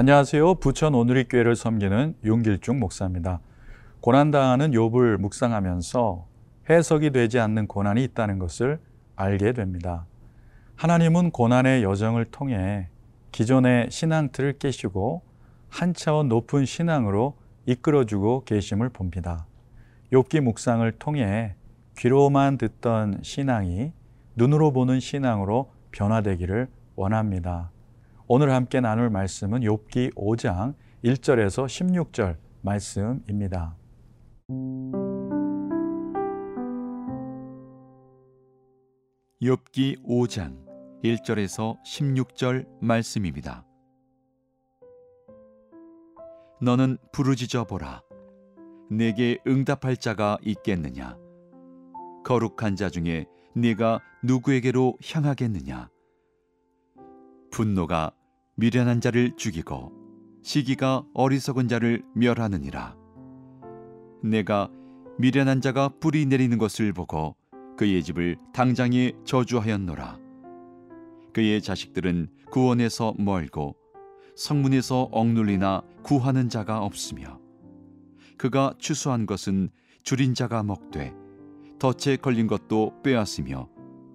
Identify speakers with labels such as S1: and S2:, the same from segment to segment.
S1: 안녕하세요. 부천 오누리 교회를 섬기는 윤길중 목사입니다. 고난 당하는 욥을 묵상하면서 해석이 되지 않는 고난이 있다는 것을 알게 됩니다. 하나님은 고난의 여정을 통해 기존의 신앙 틀을 깨시고 한 차원 높은 신앙으로 이끌어주고 계심을 봅니다. 욥기 묵상을 통해 귀로만 듣던 신앙이 눈으로 보는 신앙으로 변화되기를 원합니다. 오늘 함께 나눌 말씀은 욥기 5장 1절에서 16절 말씀입니다.
S2: 욥기 5장 1절에서 16절 말씀입니다. 너는 부르짖어 보라. 내게 응답할 자가 있겠느냐? 거룩한 자 중에 네가 누구에게로 향하겠느냐? 분노가 미련한 자를 죽이고 시기가 어리석은 자를 멸하느니라. 내가 미련한 자가 뿌리 내리는 것을 보고 그의 집을 당장에 저주하였노라. 그의 자식들은 구원에서 멀고 성문에서 억눌리나 구하는 자가 없으며 그가 추수한 것은 줄인 자가 먹되 덫에 걸린 것도 빼앗으며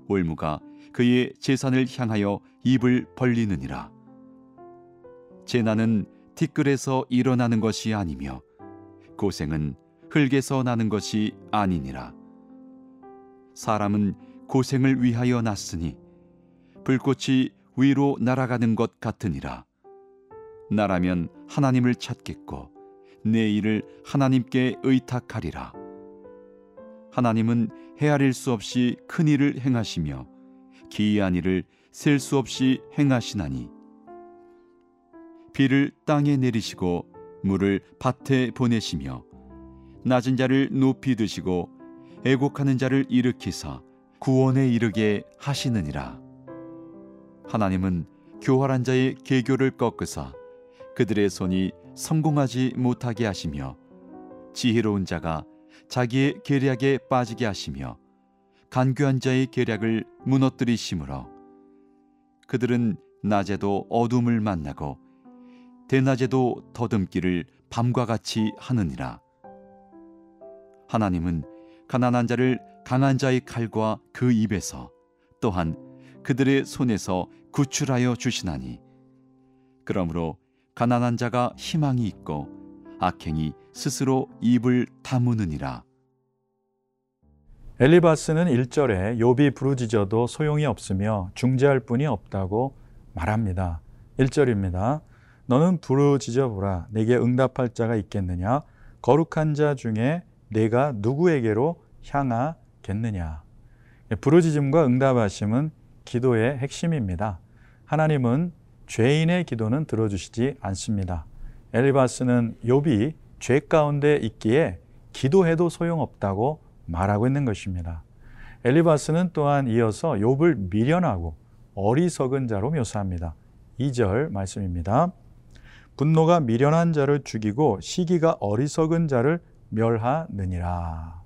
S2: 올무가 그의 재산을 향하여 입을 벌리느니라. 재난은 티끌에서 일어나는 것이 아니며 고생은 흙에서 나는 것이 아니니라. 사람은 고생을 위하여 났으니 불꽃이 위로 날아가는 것 같으니라. 나라면 하나님을 찾겠고 내 일을 하나님께 의탁하리라. 하나님은 헤아릴 수 없이 큰 일을 행하시며 기이한 일을 셀 수 없이 행하시나니 비를 땅에 내리시고 물을 밭에 보내시며 낮은 자를 높이 드시고 애곡하는 자를 일으키사 구원에 이르게 하시느니라. 하나님은 교활한 자의 계교를 꺾으사 그들의 손이 성공하지 못하게 하시며 지혜로운 자가 자기의 계략에 빠지게 하시며 간교한 자의 계략을 무너뜨리심으로 그들은 낮에도 어둠을 만나고 대낮에도 더듬기를 밤과 같이 하느니라 하나님은 가난한 자를 강한 자의 칼과 그 입에서 또한 그들의 손에서 구출하여 주시나니 그러므로 가난한 자가 희망이 있고 악행이 스스로 입을 다무느니라
S1: 엘리바스는 1절에 욥이 부르짖어도 소용이 없으며 중재할 분이 없다고 말합니다. 1절입니다. 너는 부르짖어 보라 내게 응답할 자가 있겠느냐 거룩한 자 중에 내가 누구에게로 향하겠느냐 부르짖음과 응답하심은 기도의 핵심입니다. 하나님은 죄인의 기도는 들어주시지 않습니다. 엘리바스는 욥이 죄 가운데 있기에 기도해도 소용없다고 말하고 있는 것입니다. 엘리바스는 또한 이어서 욥을 미련하고 어리석은 자로 묘사합니다. 2절 말씀입니다. 분노가 미련한 자를 죽이고 시기가 어리석은 자를 멸하느니라.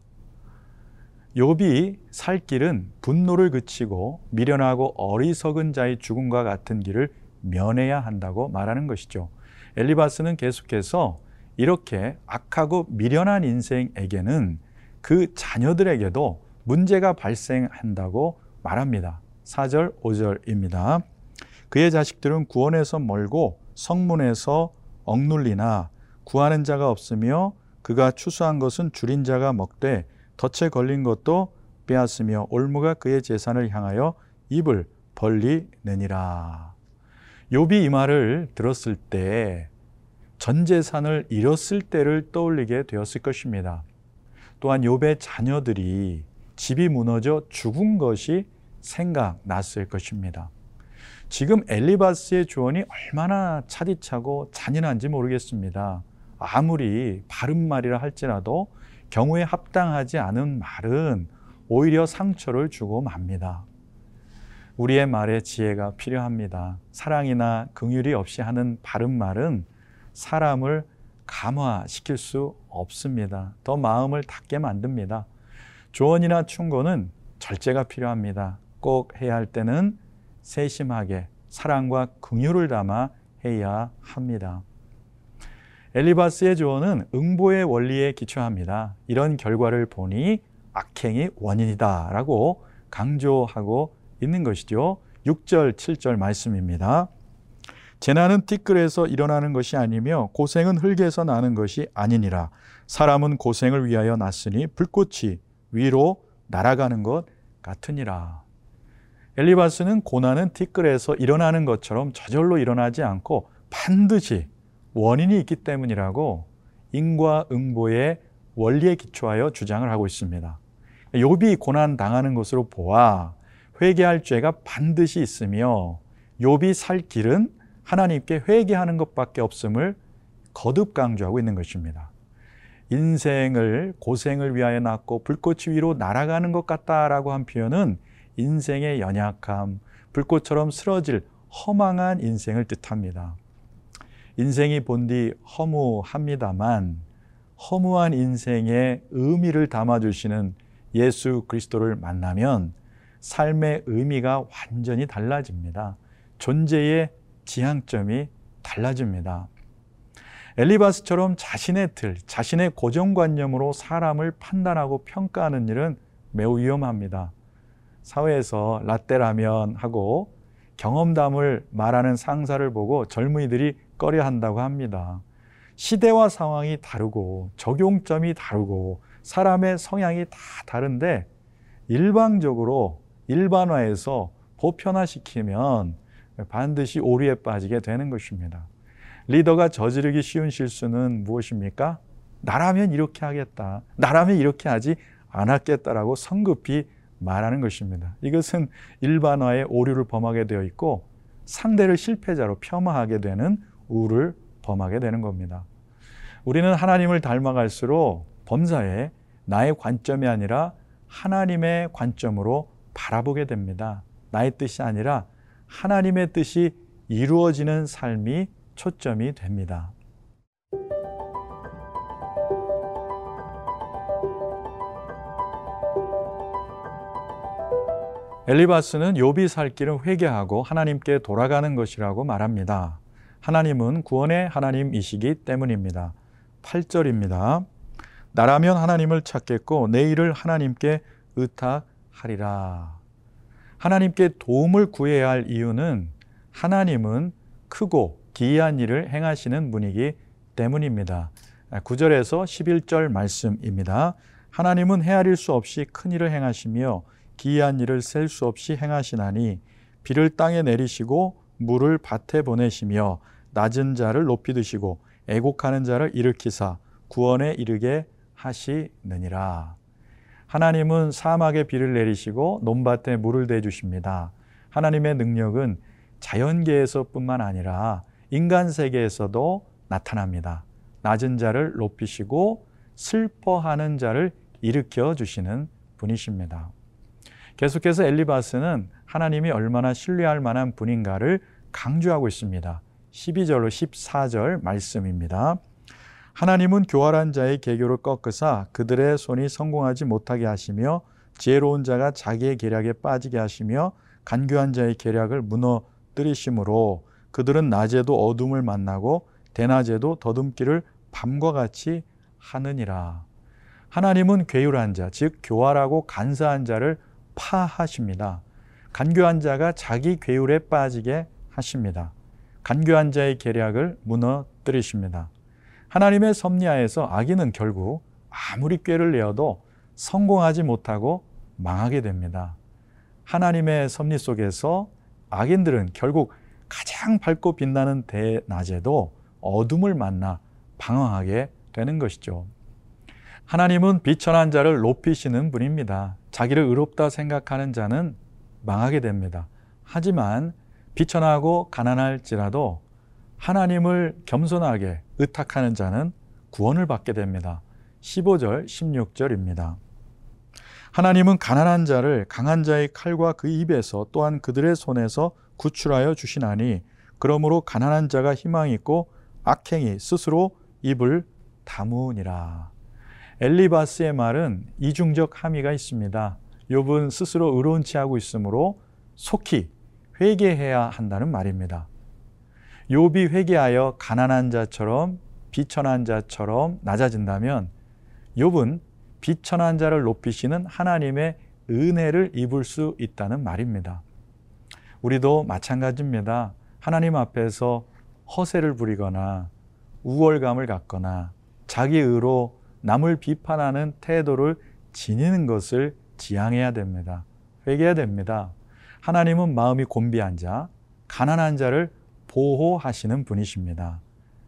S1: 욥이 살 길은 분노를 그치고 미련하고 어리석은 자의 죽음과 같은 길을 면해야 한다고 말하는 것이죠. 엘리바스는 계속해서 이렇게 악하고 미련한 인생에게는 그 자녀들에게도 문제가 발생한다고 말합니다. 4절, 5절입니다. 그의 자식들은 구원에서 멀고 성문에서 억눌리나 구하는 자가 없으며 그가 추수한 것은 줄인 자가 먹되 덫에 걸린 것도 빼앗으며 올무가 그의 재산을 향하여 입을 벌리느니라. 욥이 이 말을 들었을 때 전 재산을 잃었을 때를 떠올리게 되었을 것입니다. 또한 욥의 자녀들이 집이 무너져 죽은 것이 생각났을 것입니다. 지금 엘리바스의 조언이 얼마나 차디차고 잔인한지 모르겠습니다. 아무리 바른 말이라 할지라도 경우에 합당하지 않은 말은 오히려 상처를 주고 맙니다. 우리의 말에 지혜가 필요합니다. 사랑이나 긍휼이 없이 하는 바른 말은 사람을 감화시킬 수 없습니다. 더 마음을 닫게 만듭니다. 조언이나 충고는 절제가 필요합니다. 꼭 해야 할 때는 세심하게 사랑과 긍휼을 담아 회개해야 합니다. 엘리바스의 조언은 응보의 원리에 기초합니다. 이런 결과를 보니 악행이 원인이다 라고 강조하고 있는 것이죠. 6절, 7절 말씀입니다. 재난은 티끌에서 일어나는 것이 아니며 고생은 흙에서 나는 것이 아니니라. 사람은 고생을 위하여 났으니 불꽃이 위로 날아가는 것 같으니라. 엘리바스는 고난은 티끌에서 일어나는 것처럼 저절로 일어나지 않고 반드시 원인이 있기 때문이라고 인과응보의 원리에 기초하여 주장을 하고 있습니다. 욥이 고난 당하는 것으로 보아 회개할 죄가 반드시 있으며 욥이 살 길은 하나님께 회개하는 것밖에 없음을 거듭 강조하고 있는 것입니다. 인생을 고생을 위하여 낳고 불꽃이 위로 날아가는 것 같다라고 한 표현은 인생의 연약함, 불꽃처럼 쓰러질 허망한 인생을 뜻합니다. 인생이 본디 허무합니다만 허무한 인생의 의미를 담아주시는 예수 그리스도를 만나면 삶의 의미가 완전히 달라집니다. 존재의 지향점이 달라집니다. 엘리바스처럼 자신의 틀, 자신의 고정관념으로 사람을 판단하고 평가하는 일은 매우 위험합니다. 사회에서 라떼라면 하고 경험담을 말하는 상사를 보고 젊은이들이 꺼려 한다고 합니다. 시대와 상황이 다르고 적용점이 다르고 사람의 성향이 다 다른데 일방적으로 일반화해서 보편화시키면 반드시 오류에 빠지게 되는 것입니다. 리더가 저지르기 쉬운 실수는 무엇입니까? 나라면 이렇게 하겠다. 나라면 이렇게 하지 않았겠다라고 성급히 말하는 것입니다. 이것은 일반화의 오류를 범하게 되어 있고 상대를 실패자로 폄하하게 되는 우를 범하게 되는 겁니다. 우리는 하나님을 닮아갈수록 범사에 나의 관점이 아니라 하나님의 관점으로 바라보게 됩니다. 나의 뜻이 아니라 하나님의 뜻이 이루어지는 삶이 초점이 됩니다. 엘리바스는 욥이 살 길은 회개하고 하나님께 돌아가는 것이라고 말합니다. 하나님은 구원의 하나님이시기 때문입니다. 8절입니다. 나라면 하나님을 찾겠고 내 일을 하나님께 의탁하리라. 하나님께 도움을 구해야 할 이유는 하나님은 크고 기이한 일을 행하시는 분이기 때문입니다. 9절에서 11절 말씀입니다. 하나님은 헤아릴 수 없이 큰 일을 행하시며 기이한 일을 셀 수 없이 행하시나니 비를 땅에 내리시고 물을 밭에 보내시며 낮은 자를 높이 드시고 애곡하는 자를 일으키사 구원에 이르게 하시느니라. 하나님은 사막에 비를 내리시고 논밭에 물을 대 주십니다. 하나님의 능력은 자연계에서뿐만 아니라 인간 세계에서도 나타납니다. 낮은 자를 높이시고 슬퍼하는 자를 일으켜 주시는 분이십니다. 계속해서 엘리바스는 하나님이 얼마나 신뢰할 만한 분인가를 강조하고 있습니다. 12절로 14절 말씀입니다. 하나님은 교활한 자의 계교를 꺾으사 그들의 손이 성공하지 못하게 하시며 지혜로운 자가 자기의 계략에 빠지게 하시며 간교한 자의 계략을 무너뜨리심으로 그들은 낮에도 어둠을 만나고 대낮에도 더듬기를 밤과 같이 하느니라. 하나님은 괴율한 자, 즉 교활하고 간사한 자를 파하십니다. 간교한 자가 자기 괴율에 빠지게 하십니다. 간교한 자의 계략을 무너뜨리십니다. 하나님의 섭리하에서 악인은 결국 아무리 꾀를 내어도 성공하지 못하고 망하게 됩니다. 하나님의 섭리 속에서 악인들은 결국 가장 밝고 빛나는 대낮에도 어둠을 만나 방황하게 되는 것이죠. 하나님은 비천한 자를 높이시는 분입니다. 자기를 의롭다 생각하는 자는 망하게 됩니다. 하지만 비천하고 가난할지라도 하나님을 겸손하게 의탁하는 자는 구원을 받게 됩니다. 15절, 16절입니다. 하나님은 가난한 자를 강한 자의 칼과 그 입에서 또한 그들의 손에서 구출하여 주시나니 그러므로 가난한 자가 희망이 있고 악행이 스스로 입을 다무니라. 엘리바스의 말은 이중적 함의가 있습니다. 욥은 스스로 의로운 치 하고 있으므로 속히 회개해야 한다는 말입니다. 욥이 회개하여 가난한 자처럼 비천한 자처럼 낮아진다면 욥은 비천한 자를 높이시는 하나님의 은혜를 입을 수 있다는 말입니다. 우리도 마찬가지입니다. 하나님 앞에서 허세를 부리거나 우월감을 갖거나 자기 의로 남을 비판하는 태도를 지니는 것을 지양해야 됩니다. 회개해야 됩니다. 하나님은 마음이 곤비한 자, 가난한 자를 보호하시는 분이십니다.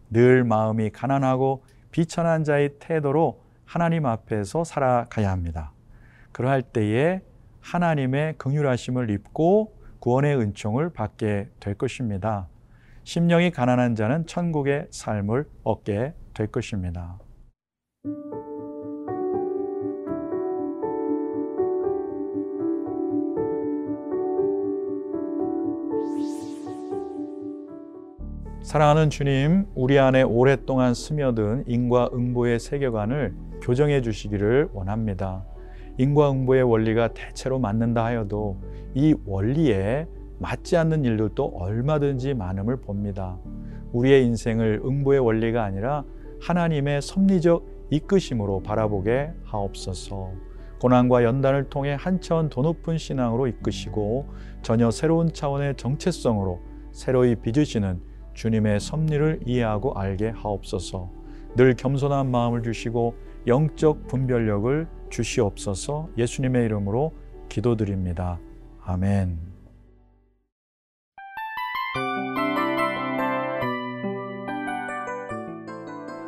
S1: 늘 마음이 가난하고 비천한 자의 태도로 하나님 앞에서 살아가야 합니다. 그러할 때에 하나님의 긍휼하심을 입고 구원의 은총을 받게 될 것입니다. 심령이 가난한 자는 천국의 삶을 얻게 될 것입니다. 사랑하는 주님, 우리 안에 오랫동안 스며든 인과응보의 세계관을 교정해 주시기를 원합니다. 인과응보의 원리가 대체로 맞는다 하여도 이 원리에 맞지 않는 일들도 얼마든지 많음을 봅니다. 우리의 인생을 응보의 원리가 아니라 하나님의 섭리적 이끄심으로 바라보게 하옵소서. 고난과 연단을 통해 한차원 더 높은 신앙으로 이끄시고 전혀 새로운 차원의 정체성으로 새로이 빚으시는 주님의 섭리를 이해하고 알게 하옵소서. 늘 겸손한 마음을 주시고 영적 분별력을 주시옵소서. 예수님의 이름으로 기도드립니다. 아멘.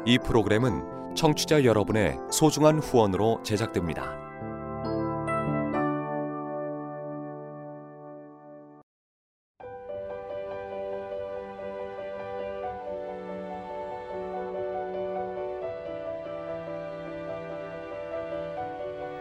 S3: 이 프로그램은 청취자 여러분의 소중한 후원으로 제작됩니다.